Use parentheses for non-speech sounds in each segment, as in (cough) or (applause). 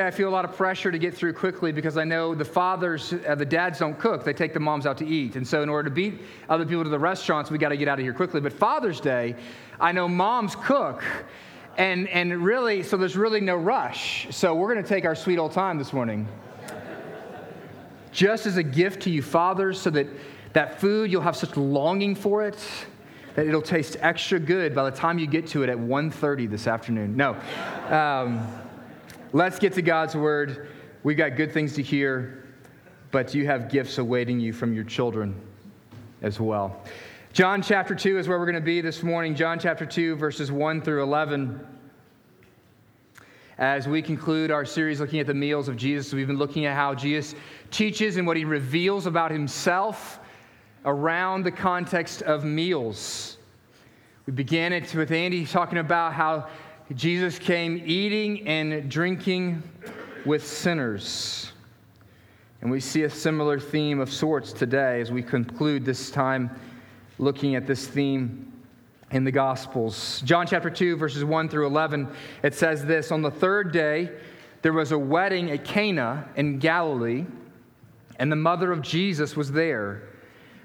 I feel a lot of pressure to get through quickly because I know the fathers, uh, the dads don't cook. They take the moms out to eat. And so, in order to beat other people to the restaurants, we got to get out of here quickly. But Father's Day, I know moms cook. And, and really, so there's really no rush. So, we're going to take our sweet old time this morning. Just as a gift to you, fathers, so that that food, you'll have such longing for it that it'll taste extra good by the time you get to it at 1.30 this afternoon. No. Um, Let's get to God's word. We've got good things to hear, but you have gifts awaiting you from your children as well. John chapter 2 is where we're going to be this morning. John chapter 2, verses 1 through 11. As we conclude our series looking at the meals of Jesus, we've been looking at how Jesus teaches and what he reveals about himself around the context of meals. We began it with Andy talking about how Jesus came eating and drinking with sinners. And we see a similar theme of sorts today as we conclude this time looking at this theme in the Gospels. John chapter 2, verses 1 through 11, it says this On the third day, there was a wedding at Cana in Galilee, and the mother of Jesus was there.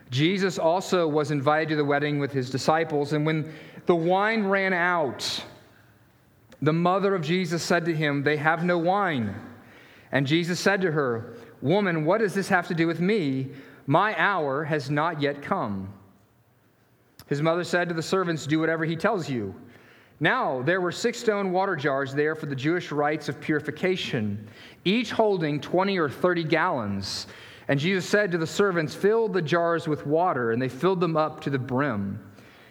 Jesus also was invited to the wedding with his disciples, and when the wine ran out, the mother of Jesus said to him, They have no wine. And Jesus said to her, Woman, what does this have to do with me? My hour has not yet come. His mother said to the servants, Do whatever he tells you. Now, there were six stone water jars there for the Jewish rites of purification, each holding 20 or 30 gallons. And Jesus said to the servants, Fill the jars with water, and they filled them up to the brim.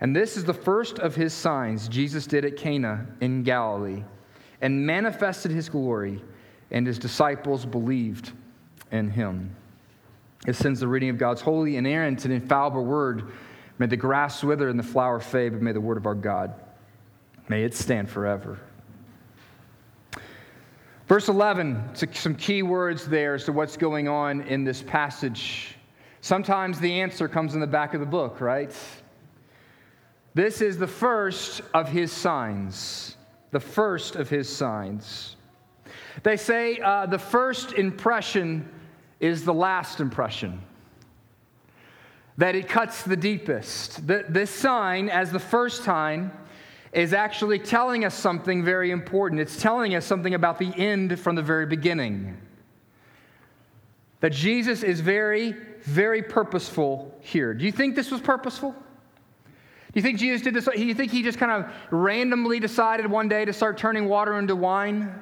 And this is the first of his signs Jesus did at Cana in Galilee and manifested his glory, and his disciples believed in him. It sends the reading of God's holy, inerrant, and infallible word. May the grass wither and the flower fade, but may the word of our God, may it stand forever. Verse 11, some key words there as to what's going on in this passage. Sometimes the answer comes in the back of the book, right? This is the first of his signs. The first of his signs. They say uh, the first impression is the last impression, that it cuts the deepest. The, this sign, as the first sign, is actually telling us something very important. It's telling us something about the end from the very beginning. That Jesus is very, very purposeful here. Do you think this was purposeful? Do you think Jesus did this? Do you think he just kind of randomly decided one day to start turning water into wine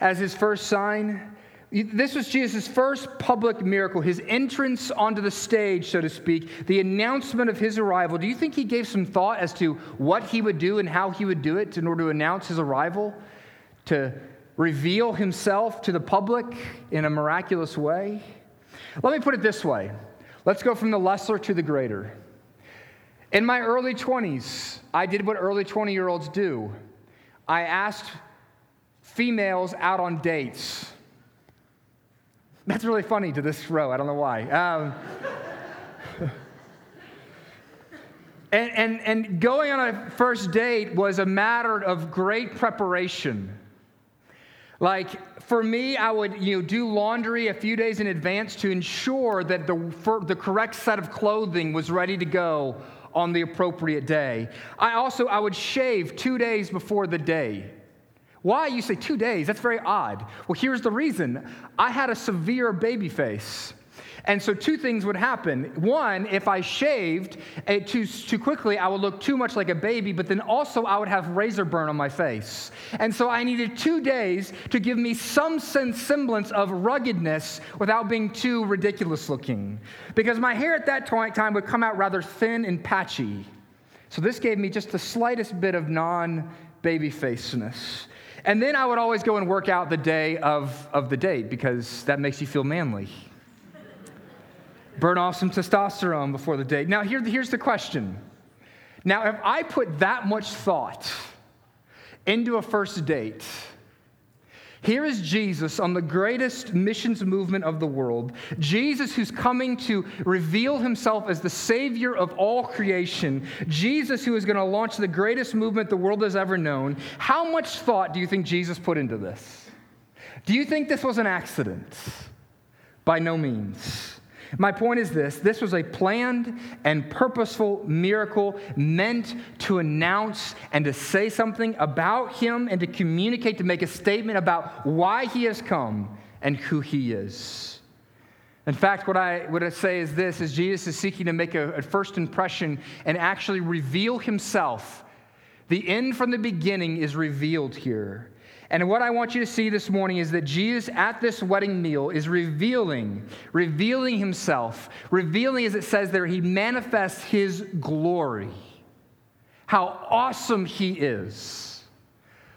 as his first sign? This was Jesus' first public miracle, his entrance onto the stage, so to speak, the announcement of his arrival. Do you think he gave some thought as to what he would do and how he would do it in order to announce his arrival? To reveal himself to the public in a miraculous way? Let me put it this way let's go from the lesser to the greater. In my early 20s, I did what early 20 year olds do I asked females out on dates. That's really funny to this row. I don't know why. Um, (laughs) and, and, and going on a first date was a matter of great preparation. Like for me, I would you know, do laundry a few days in advance to ensure that the, the correct set of clothing was ready to go on the appropriate day. I also I would shave 2 days before the day. Why? You say 2 days. That's very odd. Well, here's the reason. I had a severe baby face. And so, two things would happen. One, if I shaved eh, too, too quickly, I would look too much like a baby, but then also I would have razor burn on my face. And so, I needed two days to give me some semblance of ruggedness without being too ridiculous looking. Because my hair at that time would come out rather thin and patchy. So, this gave me just the slightest bit of non baby faceness. And then I would always go and work out the day of, of the date because that makes you feel manly. Burn off some testosterone before the date. Now, here, here's the question. Now, if I put that much thought into a first date, here is Jesus on the greatest missions movement of the world. Jesus, who's coming to reveal himself as the Savior of all creation. Jesus, who is going to launch the greatest movement the world has ever known. How much thought do you think Jesus put into this? Do you think this was an accident? By no means. My point is this this was a planned and purposeful miracle meant to announce and to say something about him and to communicate, to make a statement about why he has come and who he is. In fact, what I would say is this is Jesus is seeking to make a, a first impression and actually reveal himself. The end from the beginning is revealed here. And what I want you to see this morning is that Jesus at this wedding meal is revealing, revealing himself, revealing, as it says there, he manifests his glory. How awesome he is.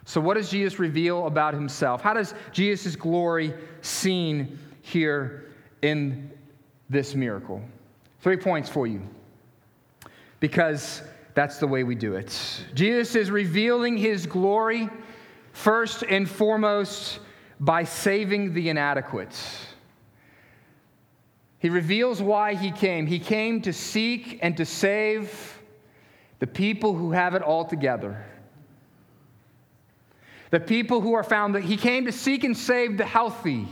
So, what does Jesus reveal about himself? How does Jesus' glory seen here in this miracle? Three points for you. Because that's the way we do it. Jesus is revealing his glory First and foremost, by saving the inadequate. He reveals why he came. He came to seek and to save the people who have it all together. The people who are found that he came to seek and save the healthy.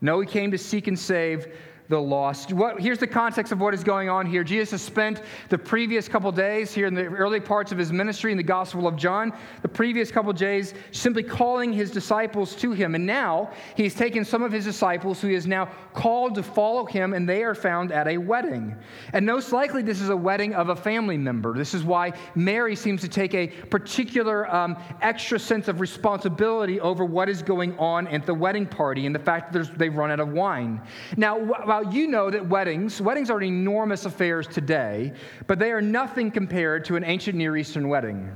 No, he came to seek and save the lost. What, here's the context of what is going on here. Jesus has spent the previous couple days here in the early parts of his ministry in the Gospel of John, the previous couple days simply calling his disciples to him. And now he's taken some of his disciples who he has now called to follow him, and they are found at a wedding. And most likely, this is a wedding of a family member. This is why Mary seems to take a particular um, extra sense of responsibility over what is going on at the wedding party and the fact that they've run out of wine. Now, while you know that weddings, weddings are enormous affairs today, but they are nothing compared to an ancient Near Eastern wedding.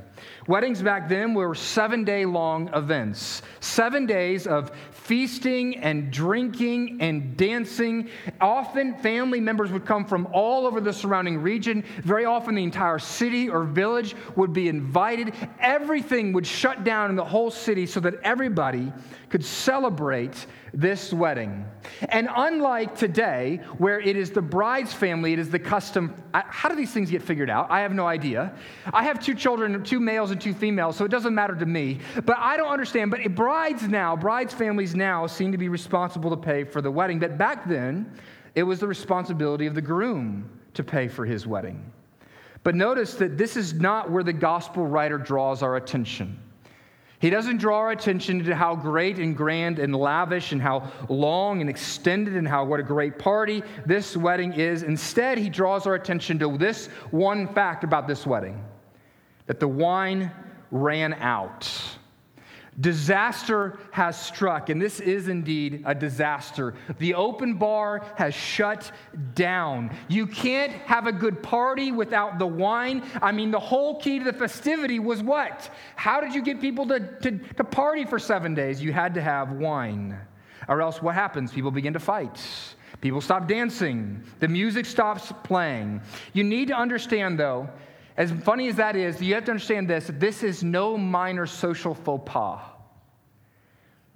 Weddings back then were seven day long events, seven days of feasting and drinking and dancing. Often, family members would come from all over the surrounding region. Very often, the entire city or village would be invited. Everything would shut down in the whole city so that everybody could celebrate this wedding. And unlike today, where it is the bride's family, it is the custom. How do these things get figured out? I have no idea. I have two children, two males and two females, so it doesn't matter to me. But I don't understand. But brides now, brides' families now seem to be responsible to pay for the wedding. But back then, it was the responsibility of the groom to pay for his wedding. But notice that this is not where the gospel writer draws our attention. He doesn't draw our attention to how great and grand and lavish and how long and extended and how what a great party this wedding is. Instead, he draws our attention to this one fact about this wedding that the wine ran out. Disaster has struck, and this is indeed a disaster. The open bar has shut down. You can't have a good party without the wine. I mean, the whole key to the festivity was what? How did you get people to, to, to party for seven days? You had to have wine. Or else what happens? People begin to fight. People stop dancing. The music stops playing. You need to understand, though, as funny as that is, you have to understand this this is no minor social faux pas.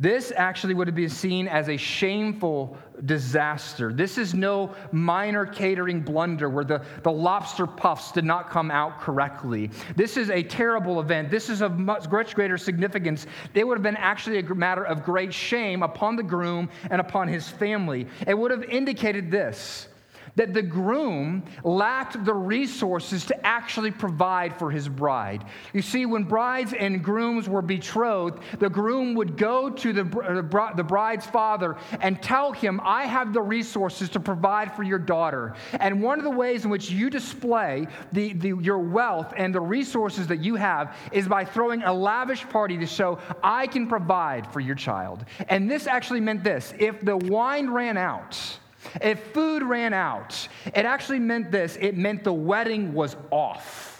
This actually would have been seen as a shameful disaster. This is no minor catering blunder where the, the lobster puffs did not come out correctly. This is a terrible event. This is of much, greater significance. It would have been actually a matter of great shame upon the groom and upon his family. It would have indicated this that the groom lacked the resources to actually provide for his bride. You see, when brides and grooms were betrothed, the groom would go to the, the bride's father and tell him, I have the resources to provide for your daughter. And one of the ways in which you display the, the, your wealth and the resources that you have is by throwing a lavish party to show, I can provide for your child. And this actually meant this if the wine ran out, if food ran out, it actually meant this it meant the wedding was off.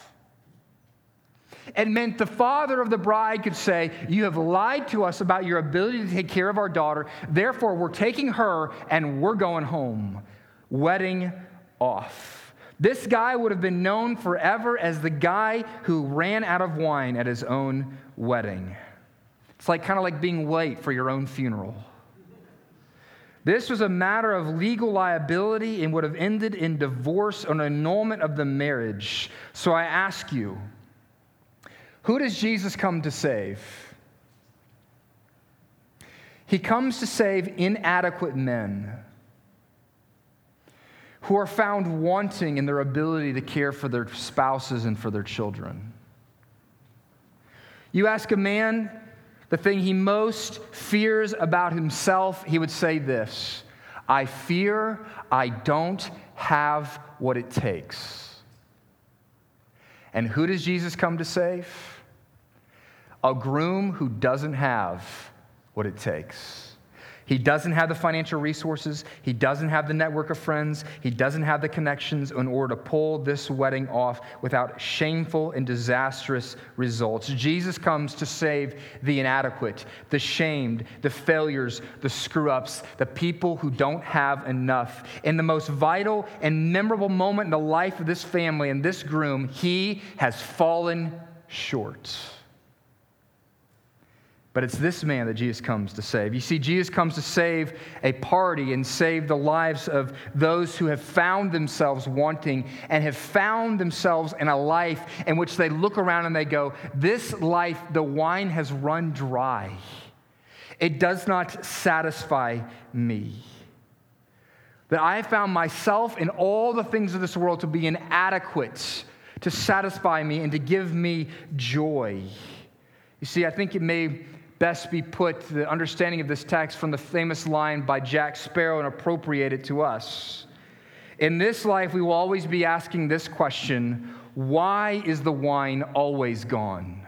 It meant the father of the bride could say, You have lied to us about your ability to take care of our daughter. Therefore, we're taking her and we're going home. Wedding off. This guy would have been known forever as the guy who ran out of wine at his own wedding. It's like kind of like being late for your own funeral. This was a matter of legal liability and would have ended in divorce or an annulment of the marriage. So I ask you, who does Jesus come to save? He comes to save inadequate men who are found wanting in their ability to care for their spouses and for their children. You ask a man the thing he most fears about himself, he would say this I fear I don't have what it takes. And who does Jesus come to save? A groom who doesn't have what it takes. He doesn't have the financial resources. He doesn't have the network of friends. He doesn't have the connections in order to pull this wedding off without shameful and disastrous results. Jesus comes to save the inadequate, the shamed, the failures, the screw ups, the people who don't have enough. In the most vital and memorable moment in the life of this family and this groom, he has fallen short. But it's this man that Jesus comes to save. You see, Jesus comes to save a party and save the lives of those who have found themselves wanting and have found themselves in a life in which they look around and they go, This life, the wine has run dry. It does not satisfy me. That I have found myself in all the things of this world to be inadequate to satisfy me and to give me joy. You see, I think it may best be put the understanding of this text from the famous line by Jack Sparrow and appropriate it to us. In this life, we will always be asking this question why is the wine always gone?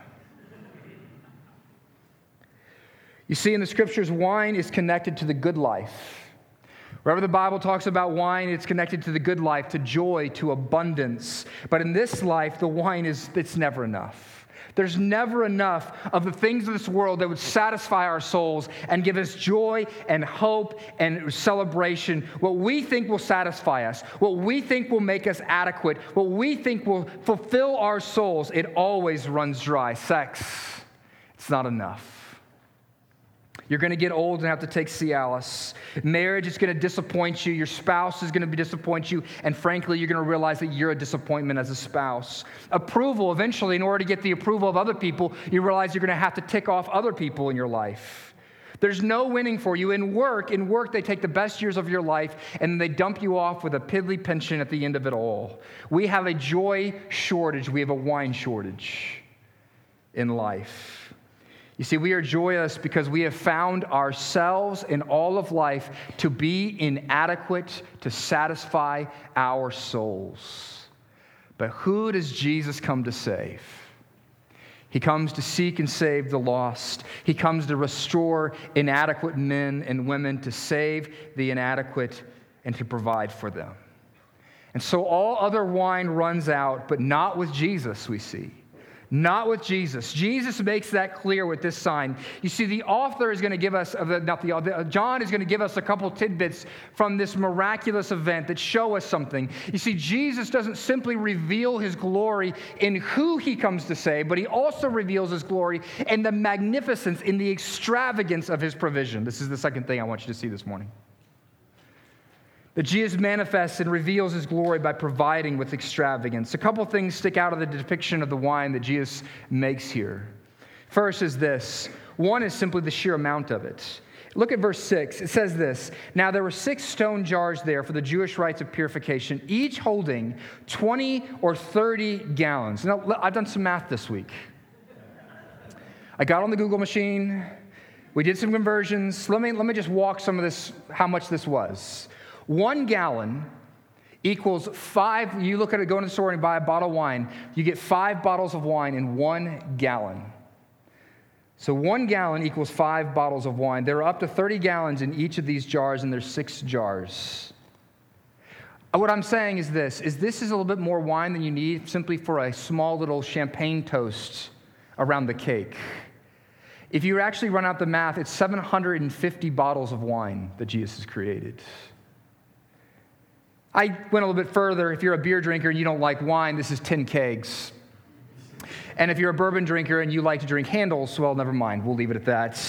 You see, in the scriptures, wine is connected to the good life. Wherever the Bible talks about wine, it's connected to the good life, to joy, to abundance. But in this life, the wine is it's never enough. There's never enough of the things of this world that would satisfy our souls and give us joy and hope and celebration. What we think will satisfy us, what we think will make us adequate, what we think will fulfill our souls, it always runs dry. Sex, it's not enough. You're going to get old and have to take Cialis. Marriage is going to disappoint you. Your spouse is going to disappoint you. And frankly, you're going to realize that you're a disappointment as a spouse. Approval, eventually, in order to get the approval of other people, you realize you're going to have to tick off other people in your life. There's no winning for you. In work, in work, they take the best years of your life and they dump you off with a piddly pension at the end of it all. We have a joy shortage. We have a wine shortage in life. You see, we are joyous because we have found ourselves in all of life to be inadequate to satisfy our souls. But who does Jesus come to save? He comes to seek and save the lost. He comes to restore inadequate men and women, to save the inadequate, and to provide for them. And so all other wine runs out, but not with Jesus, we see. Not with Jesus. Jesus makes that clear with this sign. You see, the author is going to give us, not the author, John is going to give us a couple tidbits from this miraculous event that show us something. You see, Jesus doesn't simply reveal his glory in who he comes to save, but he also reveals his glory in the magnificence, in the extravagance of his provision. This is the second thing I want you to see this morning. That Jesus manifests and reveals his glory by providing with extravagance. A couple things stick out of the depiction of the wine that Jesus makes here. First is this one is simply the sheer amount of it. Look at verse 6. It says this Now there were six stone jars there for the Jewish rites of purification, each holding 20 or 30 gallons. Now, I've done some math this week. I got on the Google machine. We did some conversions. Let me, let me just walk some of this, how much this was. One gallon equals five. You look at it, go to the store and buy a bottle of wine, you get five bottles of wine in one gallon. So one gallon equals five bottles of wine. There are up to 30 gallons in each of these jars, and there's six jars. Uh, what I'm saying is this is this is a little bit more wine than you need simply for a small little champagne toast around the cake. If you actually run out the math, it's 750 bottles of wine that Jesus has created. I went a little bit further. If you're a beer drinker and you don't like wine, this is 10 kegs. And if you're a bourbon drinker and you like to drink handles, well, never mind. We'll leave it at that.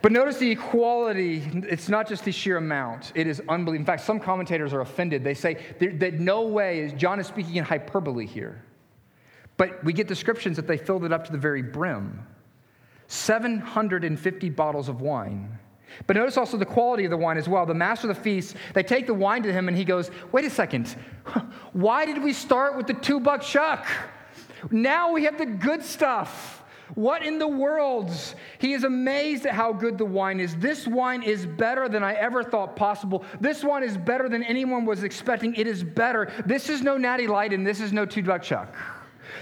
But notice the equality, it's not just the sheer amount, it is unbelievable. In fact, some commentators are offended. They say that no way is John is speaking in hyperbole here. But we get descriptions that they filled it up to the very brim 750 bottles of wine. But notice also the quality of the wine as well. The master of the feast, they take the wine to him and he goes, Wait a second, (laughs) why did we start with the two buck chuck? Now we have the good stuff. What in the world? He is amazed at how good the wine is. This wine is better than I ever thought possible. This wine is better than anyone was expecting. It is better. This is no natty light and this is no two buck chuck.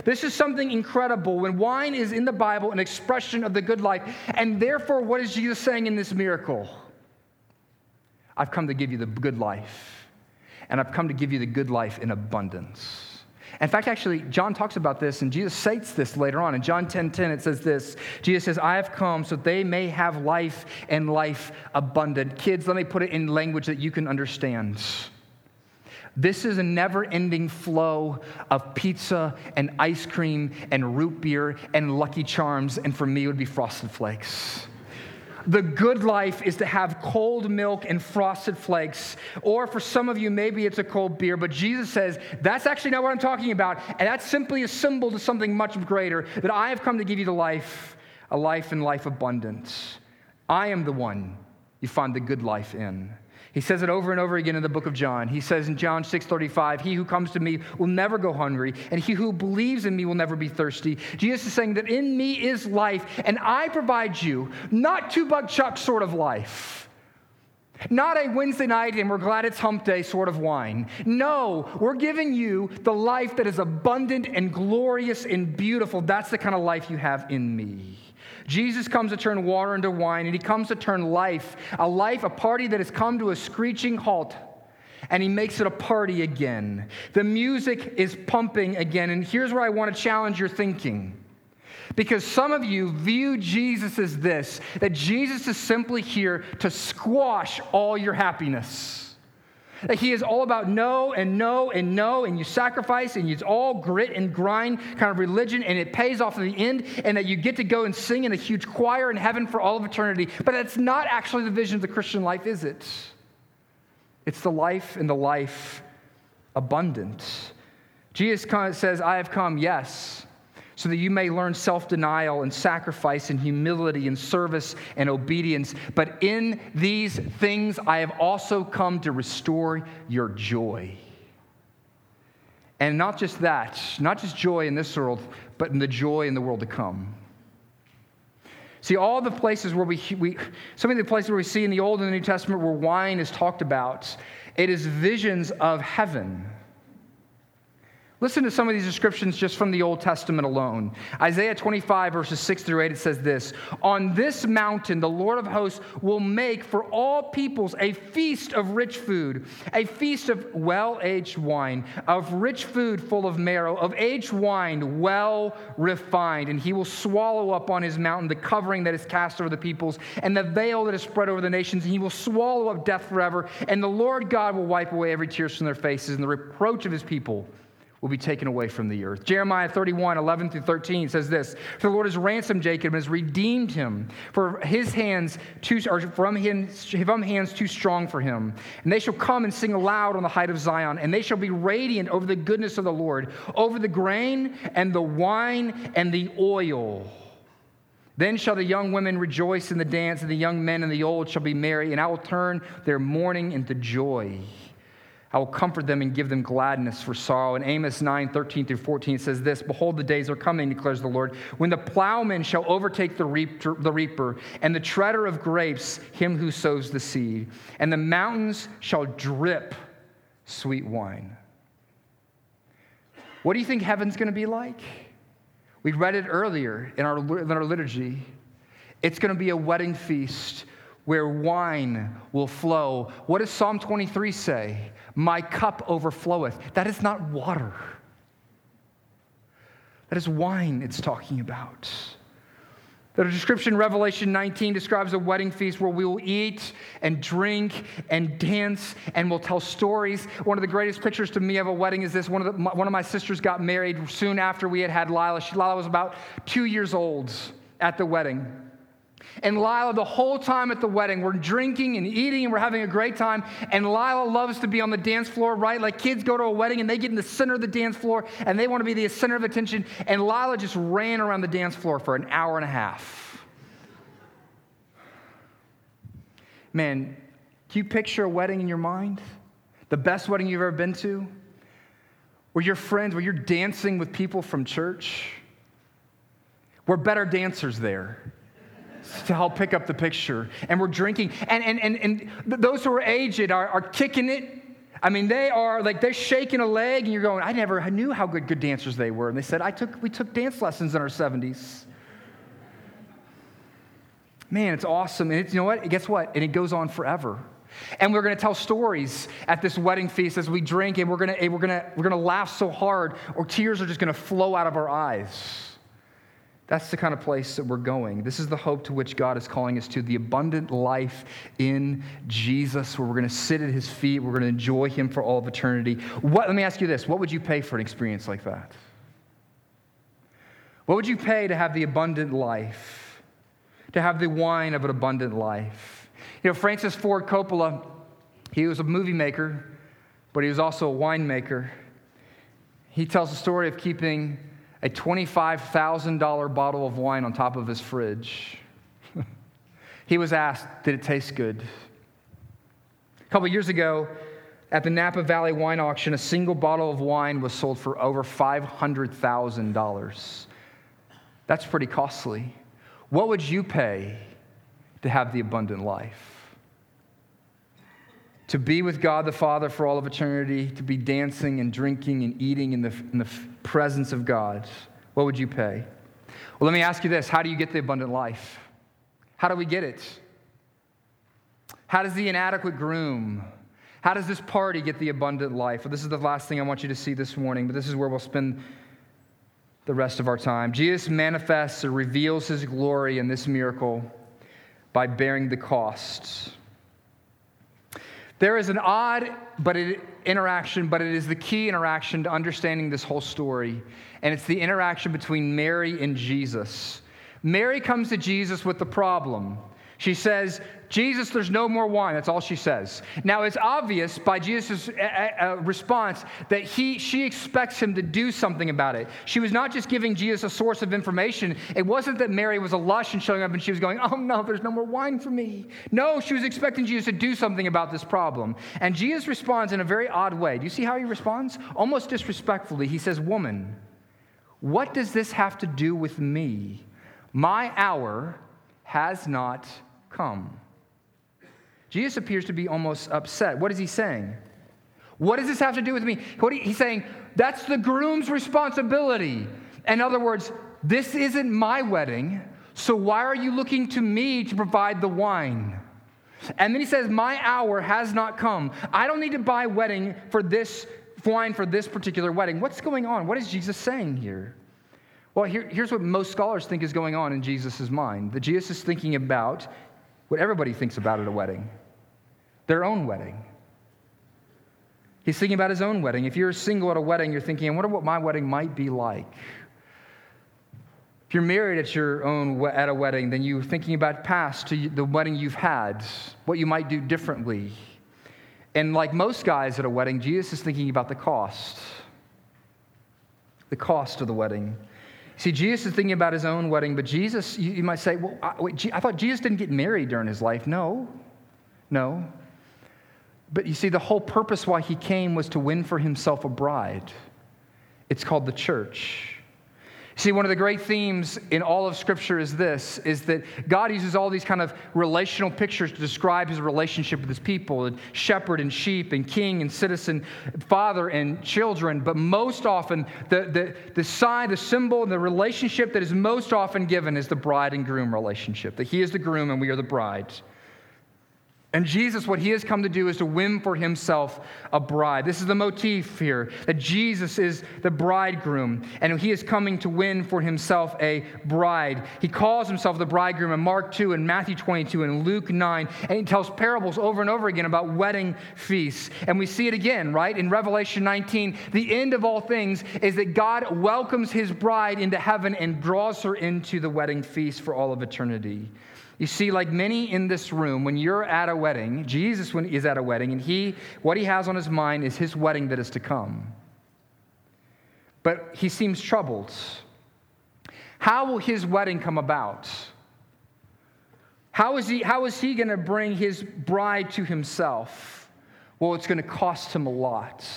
This is something incredible. When wine is in the Bible, an expression of the good life. And therefore, what is Jesus saying in this miracle? I've come to give you the good life, and I've come to give you the good life in abundance. In fact, actually, John talks about this, and Jesus cites this later on. In John 10 10, it says this Jesus says, I have come so they may have life and life abundant. Kids, let me put it in language that you can understand. This is a never ending flow of pizza and ice cream and root beer and Lucky Charms, and for me, it would be Frosted Flakes. The good life is to have cold milk and frosted flakes. Or for some of you, maybe it's a cold beer, but Jesus says, that's actually not what I'm talking about. And that's simply a symbol to something much greater that I have come to give you the life, a life in life abundance. I am the one you find the good life in. He says it over and over again in the book of John. He says in John 6:35, "He who comes to me will never go hungry, and he who believes in me will never be thirsty." Jesus is saying that in me is life, and I provide you not two buck chuck sort of life. Not a Wednesday night and we're glad it's hump day sort of wine. No, we're giving you the life that is abundant and glorious and beautiful. That's the kind of life you have in me. Jesus comes to turn water into wine, and he comes to turn life, a life, a party that has come to a screeching halt, and he makes it a party again. The music is pumping again, and here's where I want to challenge your thinking. Because some of you view Jesus as this that Jesus is simply here to squash all your happiness. That he is all about no and no and no, and you sacrifice, and it's all grit and grind kind of religion, and it pays off in the end, and that you get to go and sing in a huge choir in heaven for all of eternity. But that's not actually the vision of the Christian life, is it? It's the life and the life abundant. Jesus says, I have come, yes so that you may learn self denial and sacrifice and humility and service and obedience. But in these things I have also come to restore your joy. And not just that, not just joy in this world, but in the joy in the world to come. See, all the places where we, we some of the places where we see in the Old and the New Testament where wine is talked about, it is visions of heaven. Listen to some of these descriptions just from the Old Testament alone. Isaiah 25, verses 6 through 8, it says this On this mountain, the Lord of hosts will make for all peoples a feast of rich food, a feast of well aged wine, of rich food full of marrow, of aged wine well refined. And he will swallow up on his mountain the covering that is cast over the peoples and the veil that is spread over the nations. And he will swallow up death forever. And the Lord God will wipe away every tear from their faces, and the reproach of his people will be taken away from the earth. Jeremiah 31, 11 through 13 says this For the Lord has ransomed Jacob and has redeemed him, for his hands too, or from, him, from hands too strong for him. And they shall come and sing aloud on the height of Zion, and they shall be radiant over the goodness of the Lord, over the grain and the wine and the oil. Then shall the young women rejoice in the dance, and the young men and the old shall be merry, and I will turn their mourning into joy. I will comfort them and give them gladness for sorrow. And Amos 9, 13 through 14 says this Behold, the days are coming, declares the Lord, when the plowman shall overtake the, reaper, and the treader of grapes him who sows the seed. And the mountains shall drip sweet wine. What do you think heaven's going to be like? We read it earlier in our, in our liturgy. It's going to be a wedding feast where wine will flow. What does Psalm 23 say? My cup overfloweth. That is not water. That is wine it's talking about. The description, Revelation 19, describes a wedding feast where we will eat and drink and dance and we'll tell stories. One of the greatest pictures to me of a wedding is this. One of, the, one of my sisters got married soon after we had had Lila. She, Lila was about two years old at the wedding. And Lila, the whole time at the wedding, we're drinking and eating and we're having a great time. And Lila loves to be on the dance floor, right? Like kids go to a wedding and they get in the center of the dance floor and they want to be the center of attention. And Lila just ran around the dance floor for an hour and a half. Man, can you picture a wedding in your mind? The best wedding you've ever been to? Where your friends, where you're dancing with people from church? We're better dancers there to help pick up the picture. And we're drinking. And, and, and, and those who are aged are, are kicking it. I mean, they are like they're shaking a leg, and you're going, I never knew how good good dancers they were. And they said, I took, we took dance lessons in our 70s. Man, it's awesome. And it's, you know what? Guess what? And it goes on forever. And we're going to tell stories at this wedding feast as we drink, and we're going to, we're going to, we're going to laugh so hard, or tears are just going to flow out of our eyes. That's the kind of place that we're going. This is the hope to which God is calling us to the abundant life in Jesus, where we're going to sit at his feet, we're going to enjoy him for all of eternity. What, let me ask you this what would you pay for an experience like that? What would you pay to have the abundant life, to have the wine of an abundant life? You know, Francis Ford Coppola, he was a movie maker, but he was also a winemaker. He tells the story of keeping a $25,000 bottle of wine on top of his fridge. (laughs) he was asked, Did it taste good? A couple years ago, at the Napa Valley wine auction, a single bottle of wine was sold for over $500,000. That's pretty costly. What would you pay to have the abundant life? To be with God the Father for all of eternity, to be dancing and drinking and eating in the, in the presence of God, what would you pay? Well, let me ask you this how do you get the abundant life? How do we get it? How does the inadequate groom? How does this party get the abundant life? Well, this is the last thing I want you to see this morning, but this is where we'll spend the rest of our time. Jesus manifests or reveals his glory in this miracle by bearing the cost. There is an odd but it, interaction, but it is the key interaction to understanding this whole story. And it's the interaction between Mary and Jesus. Mary comes to Jesus with the problem. She says, Jesus, there's no more wine. That's all she says. Now, it's obvious by Jesus' uh, uh, uh, response that he, she expects him to do something about it. She was not just giving Jesus a source of information. It wasn't that Mary was a lush and showing up and she was going, Oh, no, there's no more wine for me. No, she was expecting Jesus to do something about this problem. And Jesus responds in a very odd way. Do you see how he responds? Almost disrespectfully. He says, Woman, what does this have to do with me? My hour has not come. Jesus appears to be almost upset. What is he saying? What does this have to do with me? What he's saying, that's the groom's responsibility. In other words, this isn't my wedding, so why are you looking to me to provide the wine? And then he says, My hour has not come. I don't need to buy wedding for this wine for this particular wedding. What's going on? What is Jesus saying here? Well, here, here's what most scholars think is going on in Jesus' mind that Jesus is thinking about what everybody thinks about at a wedding their own wedding. He's thinking about his own wedding. If you're single at a wedding, you're thinking, I wonder what my wedding might be like. If you're married at your own at a wedding, then you're thinking about past to the wedding you've had, what you might do differently. And like most guys at a wedding, Jesus is thinking about the cost. The cost of the wedding. See, Jesus is thinking about his own wedding, but Jesus, you, you might say, well, I, wait, I thought Jesus didn't get married during his life. No, no. But you see, the whole purpose why he came was to win for himself a bride. It's called the church. See, one of the great themes in all of Scripture is this is that God uses all these kind of relational pictures to describe his relationship with his people and shepherd and sheep and king and citizen, father and children. But most often, the, the, the sign, the symbol, and the relationship that is most often given is the bride and groom relationship that he is the groom and we are the bride. And Jesus, what he has come to do is to win for himself a bride. This is the motif here that Jesus is the bridegroom, and he is coming to win for himself a bride. He calls himself the bridegroom in Mark 2 and Matthew 22 and Luke 9, and he tells parables over and over again about wedding feasts. And we see it again, right? In Revelation 19, the end of all things is that God welcomes his bride into heaven and draws her into the wedding feast for all of eternity. You see, like many in this room, when you're at a wedding, Jesus is at a wedding, and he, what he has on his mind is his wedding that is to come. But he seems troubled. How will his wedding come about? How is he, how is he going to bring his bride to himself? Well, it's going to cost him a lot.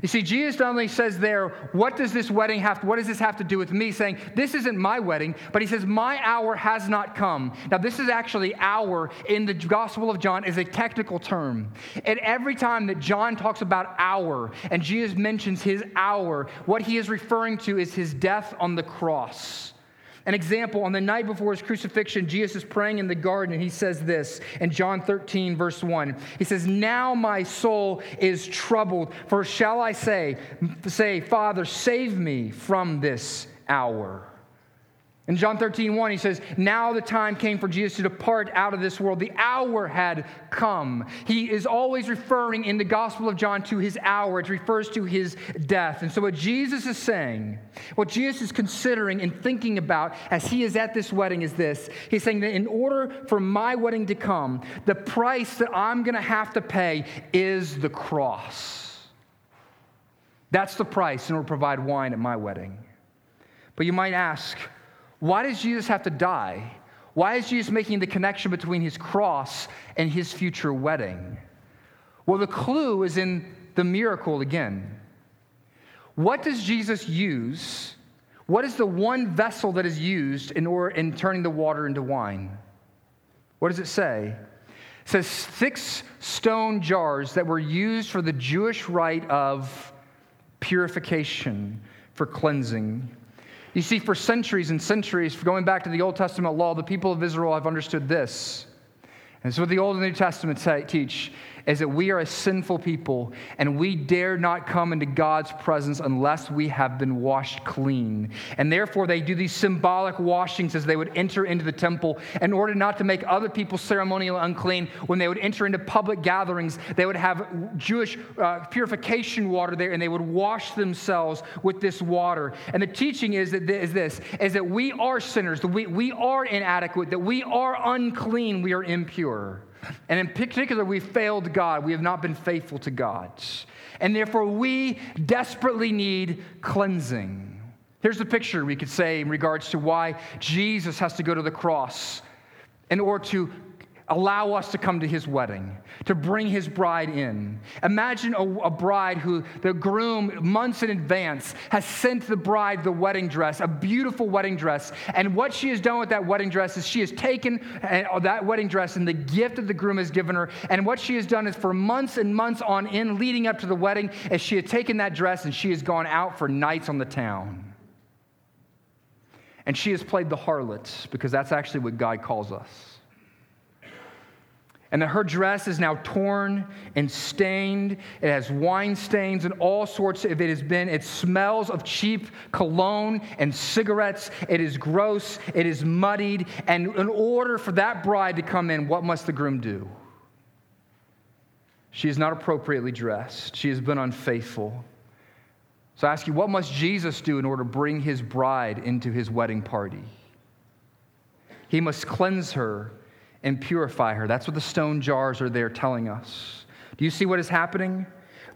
You see, Jesus not only says there, what does this wedding have what does this have to do with me? Saying, this isn't my wedding, but he says, my hour has not come. Now, this is actually hour in the Gospel of John is a technical term. And every time that John talks about hour and Jesus mentions his hour, what he is referring to is his death on the cross. An example, on the night before his crucifixion, Jesus is praying in the garden, and he says this in John 13, verse 1. He says, Now my soul is troubled, for shall I say, say, Father, save me from this hour? In John 13, 1, he says, Now the time came for Jesus to depart out of this world. The hour had come. He is always referring in the Gospel of John to his hour. It refers to his death. And so, what Jesus is saying, what Jesus is considering and thinking about as he is at this wedding is this He's saying that in order for my wedding to come, the price that I'm going to have to pay is the cross. That's the price in order to provide wine at my wedding. But you might ask, why does Jesus have to die? Why is Jesus making the connection between his cross and his future wedding? Well, the clue is in the miracle again. What does Jesus use? What is the one vessel that is used in, order, in turning the water into wine? What does it say? It says six stone jars that were used for the Jewish rite of purification, for cleansing. You see, for centuries and centuries, going back to the Old Testament law, the people of Israel have understood this. And so, what the Old and New Testament teach is that we are a sinful people and we dare not come into God's presence unless we have been washed clean. And therefore, they do these symbolic washings as they would enter into the temple in order not to make other people ceremonially unclean. When they would enter into public gatherings, they would have Jewish uh, purification water there and they would wash themselves with this water. And the teaching is, that, is this is that we are sinners, that we, we are inadequate, that we are unclean, we are impure. And in particular, we failed God. We have not been faithful to God. And therefore, we desperately need cleansing. Here's the picture we could say in regards to why Jesus has to go to the cross in order to allow us to come to his wedding, to bring his bride in. Imagine a, a, bride who the groom, months in advance, has sent the bride the wedding dress, a beautiful wedding dress. And what she has done with that wedding dress is she has taken uh, that wedding dress and the gift that the groom has given her. And what she has done is for months and months on in, leading up to the wedding, is she has taken that dress and she has gone out for nights on the town. And she has played the harlot because that's actually what God calls us and that her dress is now torn and stained. It has wine stains and all sorts of it has been. It smells of cheap cologne and cigarettes. It is gross. It is muddied. And in order for that bride to come in, what must the groom do? She is not appropriately dressed. She has been unfaithful. So I ask you, what must Jesus do in order to bring his bride into his wedding party? He must cleanse her and purify her. That's what the stone jars are there telling us. Do you see what is happening?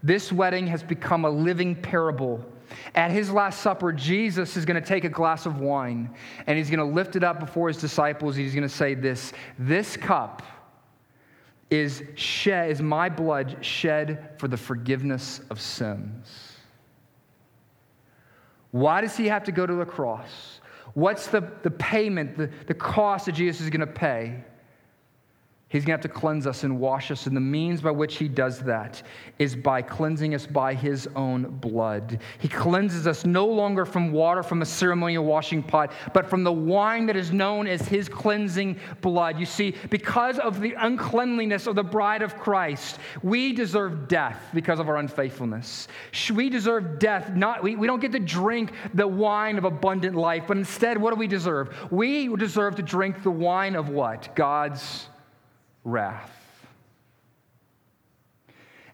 This wedding has become a living parable. At his Last Supper, Jesus is going to take a glass of wine and he's going to lift it up before his disciples. He's going to say this This cup is, shed, is my blood shed for the forgiveness of sins. Why does he have to go to the cross? What's the, the payment, the, the cost that Jesus is going to pay? He's going to have to cleanse us and wash us. And the means by which he does that is by cleansing us by his own blood. He cleanses us no longer from water from a ceremonial washing pot, but from the wine that is known as his cleansing blood. You see, because of the uncleanliness of the bride of Christ, we deserve death because of our unfaithfulness. We deserve death. Not, we, we don't get to drink the wine of abundant life, but instead, what do we deserve? We deserve to drink the wine of what? God's wrath.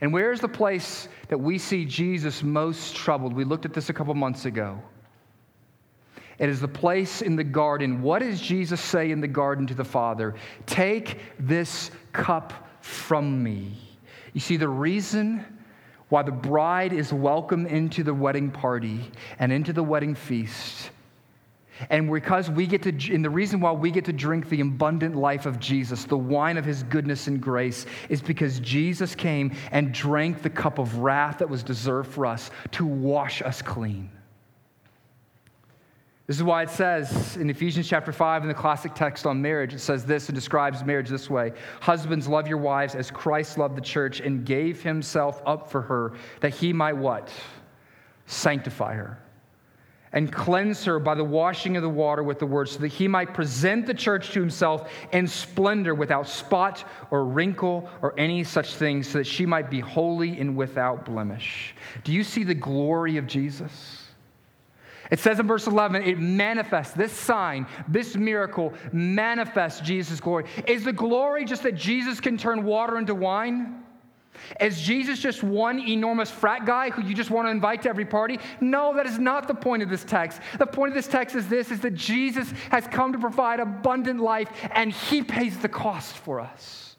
And where is the place that we see Jesus most troubled? We looked at this a couple months ago. It is the place in the garden. What does Jesus say in the garden to the Father? Take this cup from me. You see, the reason why the bride is welcome into the wedding party and into the wedding feast and because we get to, and the reason why we get to drink the abundant life of Jesus, the wine of his goodness and grace, is because Jesus came and drank the cup of wrath that was deserved for us to wash us clean. This is why it says in Ephesians chapter 5 in the classic text on marriage, it says this and describes marriage this way Husbands, love your wives as Christ loved the church and gave himself up for her, that he might what? Sanctify her and cleanse her by the washing of the water with the word, so that he might present the church to himself in splendor, without spot or wrinkle or any such thing, so that she might be holy and without blemish. Do you see the glory of Jesus? It says in verse 11, it manifests, this sign, this miracle manifests Jesus' glory. Is the glory just that Jesus can turn water into wine? Is Jesus just one enormous frat guy who you just want to invite to every party? No, that is not the point of this text. The point of this text is this is that Jesus has come to provide abundant life and he pays the cost for us.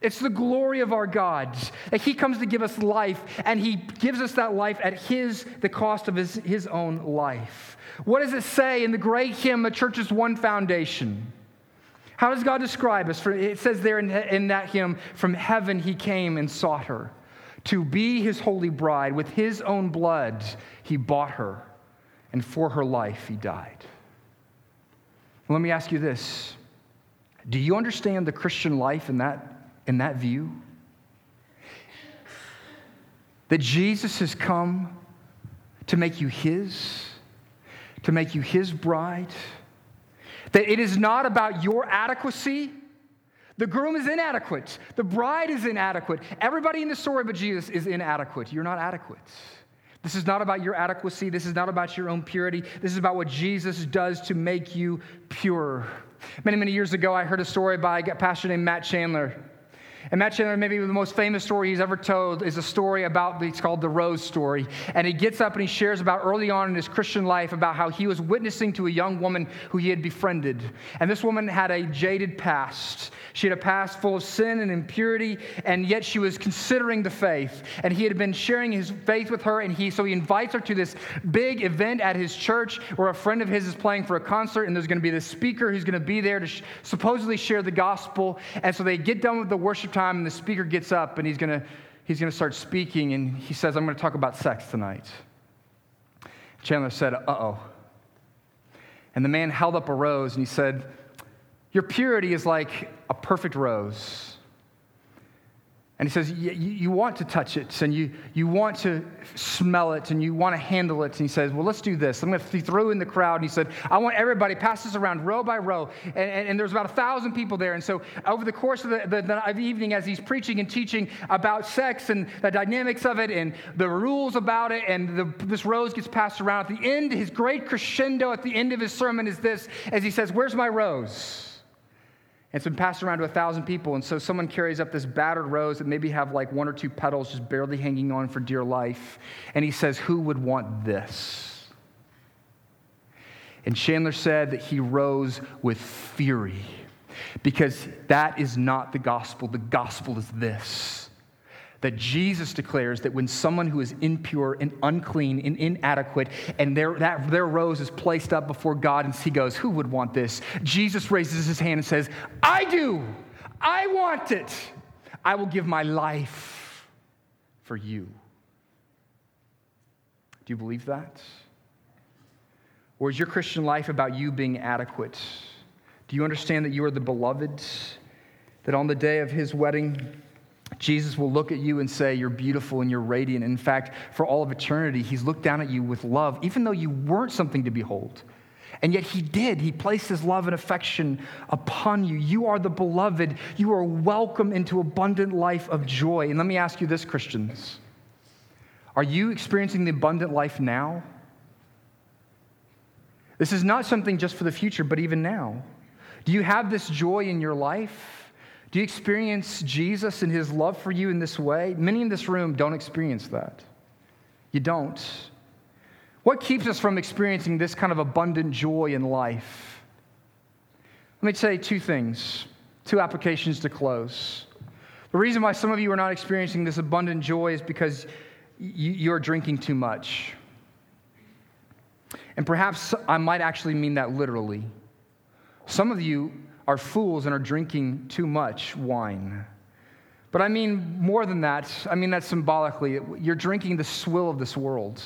It's the glory of our God that he comes to give us life and he gives us that life at his the cost of his, his own life. What does it say in the great hymn, The Church's One Foundation? How does God describe us? It says there in, that hymn, from heaven he came and sought her. To be his holy bride, with his own blood, he bought her, and for her life he died. Let me ask you this Do you understand the Christian life in that, in that view? That Jesus has come to make you his, to make you his bride that it is not about your adequacy. The groom is inadequate. The bride is inadequate. Everybody in the story but Jesus is inadequate. You're not adequate. This is not about your adequacy. This is not about your own purity. This is about what Jesus does to make you pure. Many, many years ago, I heard a story by a pastor named Matt Chandler. Chandler, maybe the most famous story he's ever told, is a story about, it's called the Rose story. And he gets up and he shares about early on in his Christian life about how he was witnessing to a young woman who he had befriended. And this woman had a jaded past. She had a past full of sin and impurity, and yet she was considering the faith. And he had been sharing his faith with her, and he so he invites her to this big event at his church where a friend of his is playing for a concert, and there's going to be this speaker who's going to be there to sh- supposedly share the gospel. And so they get done with the worship time, and the speaker gets up, and he's going to he's going to start speaking, and he says, "I'm going to talk about sex tonight." Chandler said, "Uh oh." And the man held up a rose, and he said. Your purity is like a perfect rose. And he says, you, want to touch it and you, you want to smell it and you want to handle it. And he says, Well, let's do this. I'm going to throw in the crowd. And he said, I want everybody, pass this around row by row. And, and, and there's about a thousand people there. And so, over the course of the, the, the, evening, as he's preaching and teaching about sex and the dynamics of it and the rules about it, and the, this rose gets passed around, at the end, his great crescendo at the end of his sermon is this as he says, Where's my rose? It's been passed around to a thousand people. And so someone carries up this battered rose that maybe have like one or two petals just barely hanging on for dear life. And he says, Who would want this? And Chandler said that he rose with fury because that is not the gospel. The gospel is this that Jesus declares that when someone who is impure and unclean and inadequate and their, that, their rose is placed up before God and he goes, Who would want this? Jesus raises his hand and says, I do. I want it. I will give my life for you. Do you believe that? Or is your Christian life about you being adequate? Do you understand that you are the beloved? that on the day of his wedding, Jesus will look at you and say, You're beautiful and you're radiant. In fact, for all of eternity, he's looked down at you with love, even though you weren't something to behold. And yet he did. He placed his love and affection upon you. You are the beloved. You are welcome into abundant life of joy. And let me ask you this, Christians. Are you experiencing the abundant life now? This is not something just for the future, but even now. Do you have this joy in your life? Do you experience Jesus and his love for you in this way? Many in this room don't experience that. You don't. What keeps us from experiencing this kind of abundant joy in life? Let me say two things, two applications to close. The reason why some of you are not experiencing this abundant joy is because you're drinking too much. And perhaps I might actually mean that literally. Some of you are fools and are drinking too much wine. But I mean more than that. I mean that symbolically. You're drinking the swill of this world.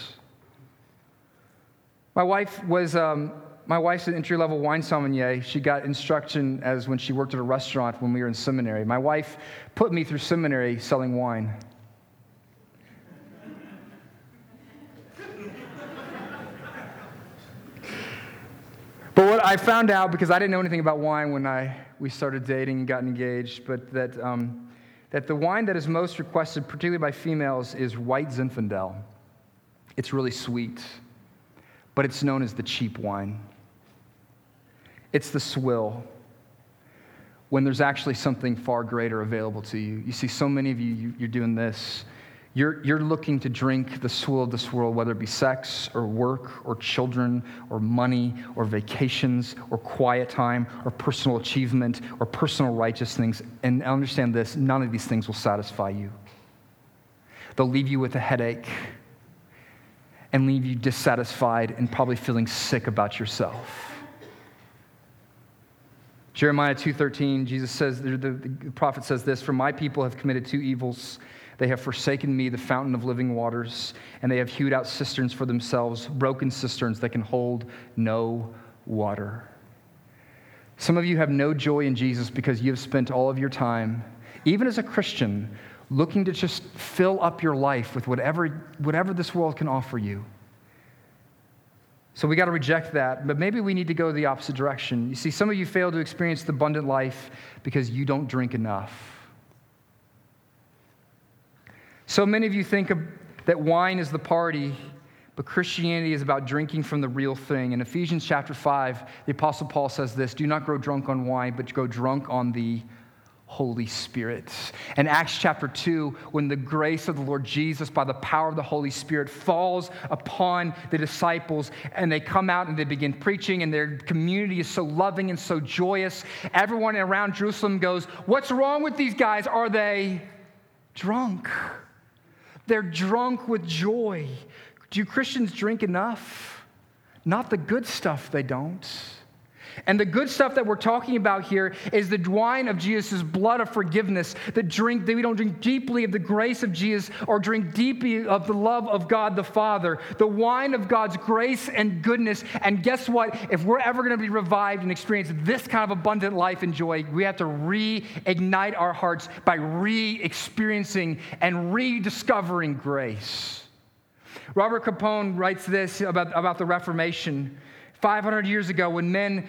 My wife was, um, my wife's an entry level wine sommelier. She got instruction as when she worked at a restaurant when we were in seminary. My wife put me through seminary selling wine. But what I found out, because I didn't know anything about wine when I, we started dating and got engaged, but that, um, that the wine that is most requested, particularly by females, is white Zinfandel. It's really sweet but it's known as the cheap wine. It's the swill when there's actually something far greater available to you. You see, so many of you, you are doing this. You're, you're looking to drink the swill of this world, whether it be sex or work or children or money or vacations or quiet time or personal achievement or personal righteous things. And understand this none of these things will satisfy you. They'll leave you with a headache and leave you dissatisfied and probably feeling sick about yourself. Jeremiah 2:13 Jesus says the, the, the prophet says this for my people have committed two evils they have forsaken me the fountain of living waters and they have hewed out cisterns for themselves broken cisterns that can hold no water. Some of you have no joy in Jesus because you have spent all of your time even as a Christian looking to just fill up your life with whatever, whatever this world can offer you. So we got to reject that, but maybe we need to go the opposite direction. You see, some of you fail to experience the abundant life because you don't drink enough. So many of you think of, that wine is the party, but Christianity is about drinking from the real thing. In Ephesians chapter 5, the Apostle Paul says this Do not grow drunk on wine, but grow drunk on the Holy Spirit. In Acts chapter 2, when the grace of the Lord Jesus, by the power of the Holy Spirit, falls upon the disciples and they come out and they begin preaching, and their community is so loving and so joyous, everyone around Jerusalem goes, What's wrong with these guys? Are they drunk? They're drunk with joy. Do Christians drink enough? Not the good stuff, they don't. And the good stuff that we're talking about here is the wine of Jesus' blood of forgiveness, the drink that we don't drink deeply of the grace of Jesus or drink deeply of the love of God the Father, the wine of God's grace and goodness. And guess what? If we're ever going to be revived and experience this kind of abundant life and joy, we have to reignite our hearts by re experiencing and rediscovering grace. Robert Capon writes this about, about the Reformation. 500 years ago, when men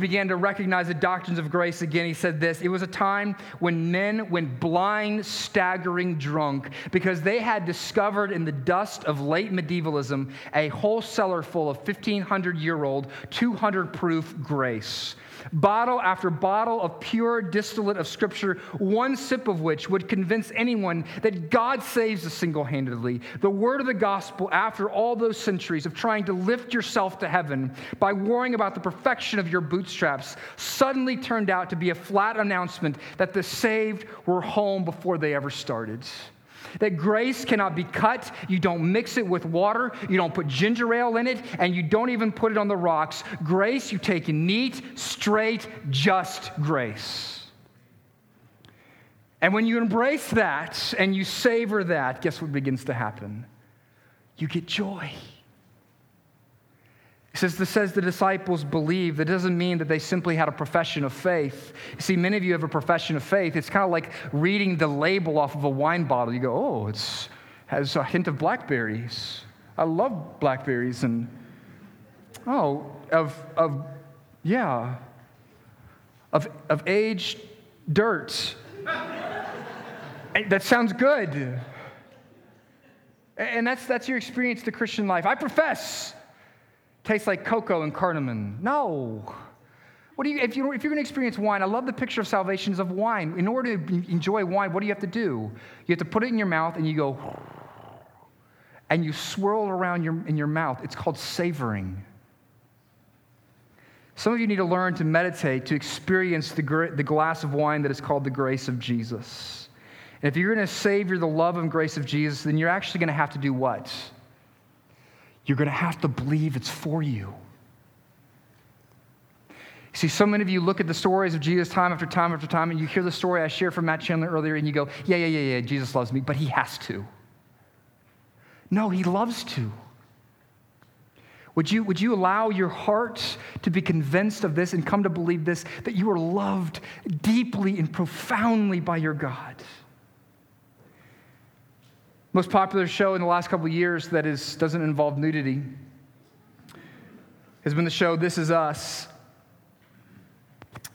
began to recognize the doctrines of grace again, he said this It was a time when men went blind, staggering drunk because they had discovered in the dust of late medievalism a whole cellar full of 1,500 year old, 200 proof grace bottle after bottle of pure distillate of Scripture, one sip of which would convince anyone that God saves us single handedly. The word of the gospel, after all those centuries of trying to lift yourself to heaven by worrying about the perfection of your bootstraps, suddenly turned out to be a flat announcement that the saved were home before they ever started. That grace cannot be cut. You don't mix it with water. You don't put ginger ale in it, and you don't even put it on the rocks. Grace, you take neat, straight, just grace. And when you embrace that and you savor that, guess what begins to happen? You get joy. He says, this says the disciples believe. That doesn't mean that they simply had a profession of faith. You see, many of you have a profession of faith. It's kind of like reading the label off of a wine bottle. You go, oh, it has a hint of blackberries. I love blackberries. And, oh, of, of yeah, of, of aged dirt. (laughs) that sounds good. And that's, that's your experience the Christian life. I profess tastes like cocoa and cardamom. No. What do you, if, you, if you're going to experience wine, I love the picture of salvations of wine. In order to enjoy wine, what do you have to do? You have to put it in your mouth and you go, and you swirl around your, in your mouth. It's called savoring. Some of you need to learn to meditate, to experience the, the glass of wine that is called the grace of Jesus. And if you're going to savor the love and grace of Jesus, then you're actually going to have to do what? You're going to have to believe it's for you. See, so many of you look at the stories of Jesus time after time after time, and you hear the story I shared from Matt Chandler earlier, and you go, yeah, yeah, yeah, yeah, Jesus loves me, but he has to. No, he loves to. Would you, would you allow your heart to be convinced of this and come to believe this that you are loved deeply and profoundly by your God? Most popular show in the last couple years that is, doesn't involve nudity has been the show This Is Us.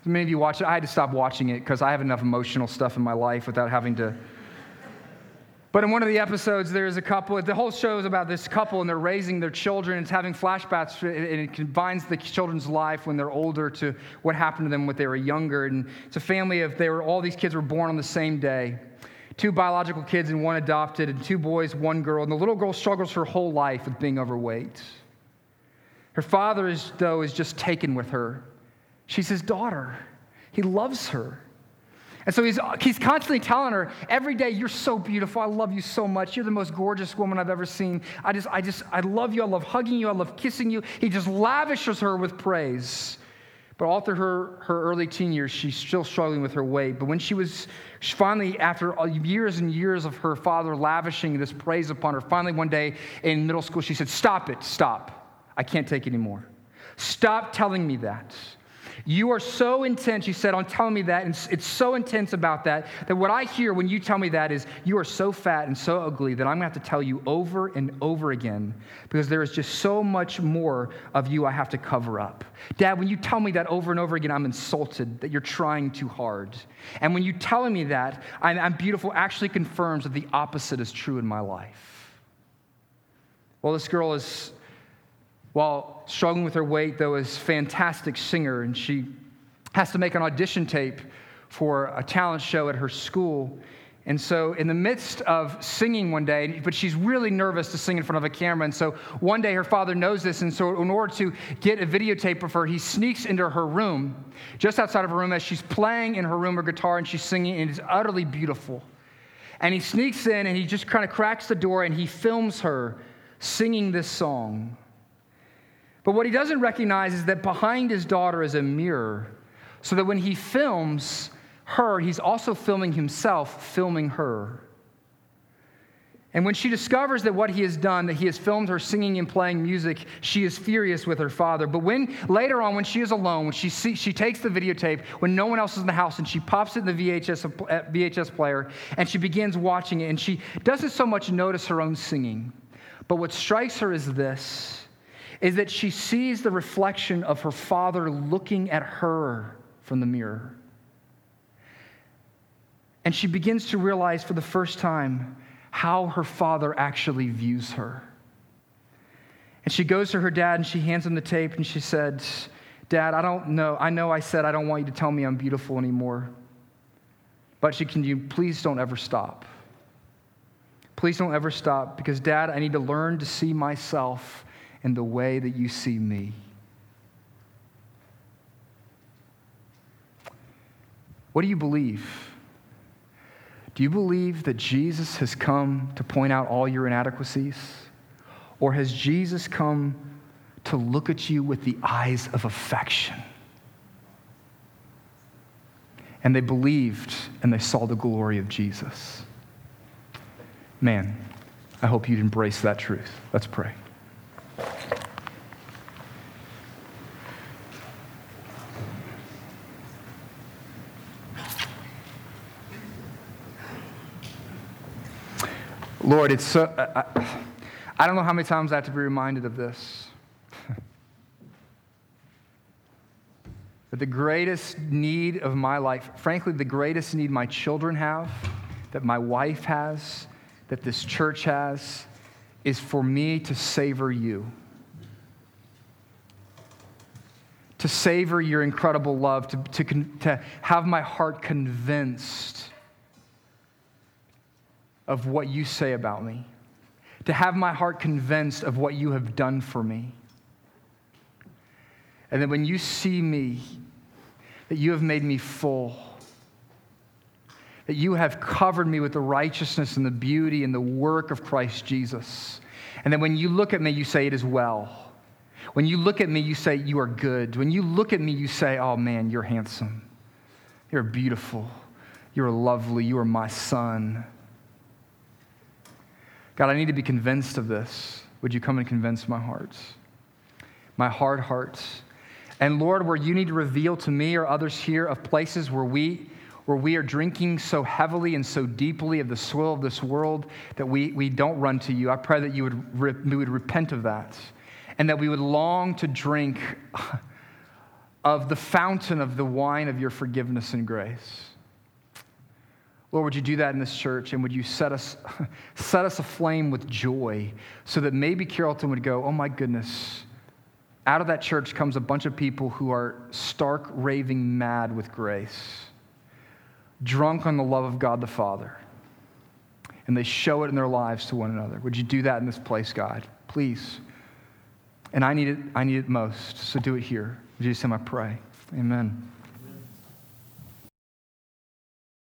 Many of you watch it. I had to stop watching it because I have enough emotional stuff in my life without having to but in one of the episodes, there's a couple, the whole show is about this couple and they're raising their children. It's having flashbacks and it combines the children's life when they're older to what happened to them when they were younger. And it's a family of, they were, all these kids were born on the same day two biological kids and one adopted, and two boys, one girl. And the little girl struggles her whole life with being overweight. Her father, is, though, is just taken with her. She's his daughter, he loves her. And so he's, he's constantly telling her every day, You're so beautiful. I love you so much. You're the most gorgeous woman I've ever seen. I just, I just, I love you. I love hugging you. I love kissing you. He just lavishes her with praise. But all through her, her early teen years, she's still struggling with her weight. But when she was she finally, after years and years of her father lavishing this praise upon her, finally one day in middle school, she said, Stop it, stop. I can't take it anymore. Stop telling me that. You are so intense, you said, on telling me that, and it's so intense about that, that what I hear when you tell me that is, you are so fat and so ugly that I'm gonna have to tell you over and over again because there is just so much more of you I have to cover up. Dad, when you tell me that over and over again, I'm insulted that you're trying too hard. And when you telling me that I'm, I'm beautiful actually confirms that the opposite is true in my life. Well, this girl is while struggling with her weight, though, is a fantastic singer, and she has to make an audition tape for a talent show at her school. And so, in the midst of singing one day, but she's really nervous to sing in front of a camera. And so, one day her father knows this. And so, in order to get a videotape of her, he sneaks into her room, just outside of her room, as she's playing in her room her guitar and she's singing, and it's utterly beautiful. And he sneaks in and he just kind of cracks the door and he films her singing this song. But what he doesn't recognize is that behind his daughter is a mirror, so that when he films her, he's also filming himself, filming her. And when she discovers that what he has done, that he has filmed her singing and playing music, she is furious with her father. But when later on, when she is alone, when she, see, she takes the videotape, when no one else is in the house, and she pops it in the VHS, uh, uh, VHS player, and she begins watching it, and she doesn't so much notice her own singing. But what strikes her is this is that she sees the reflection of her father looking at her from the mirror. And she begins to realize for the first time how her father actually views her. And she goes to her dad and she hands him the tape and she said, Dad, I don't know. I know I said I don't want you to tell me I'm beautiful anymore. But she, can you please don't ever stop? Please don't ever stop because, Dad, I need to learn to see myself in the way that you see me. What do you believe? Do you believe that Jesus has come to point out all your inadequacies? Or has Jesus come to look at you with the eyes of affection? And they believed and they saw the glory of Jesus. Man, I hope you'd embrace that truth. Let's pray. Lord, it's so, I, I don't know how many times I have to be reminded of this. (laughs) but the greatest need of my life, frankly, the greatest need my children have, that my wife has, that this church has, is for me to savor you. To savor your incredible love, to, to, to have my heart convinced of what you say about me, to have my heart convinced of what you have done for me. And then when you see me, that you have made me full, that you have covered me with the righteousness and the beauty and the work of Christ Jesus. And then when you look at me, you say, It is well. When you look at me, you say, You are good. When you look at me, you say, Oh man, you're handsome. You're beautiful. You're lovely. You are my son. God, I need to be convinced of this. Would you come and convince my heart? My hard heart. And Lord, where you need to reveal to me or others here of places where we where we are drinking so heavily and so deeply of the soil of this world that we, we don't run to you. I pray that you would, re- we would repent of that and that we would long to drink (laughs) of the fountain of the wine of your forgiveness and grace. Lord, would you do that in this church and would you set us, (laughs) set us aflame with joy so that maybe Carrollton would go, oh my goodness, out of that church comes a bunch of people who are stark, raving mad with grace, drunk on the love of God the Father. And they show it in their lives to one another. Would you do that in this place, God? Please. And I need it, I need it most. So do it here. In Jesus' name I pray. Amen.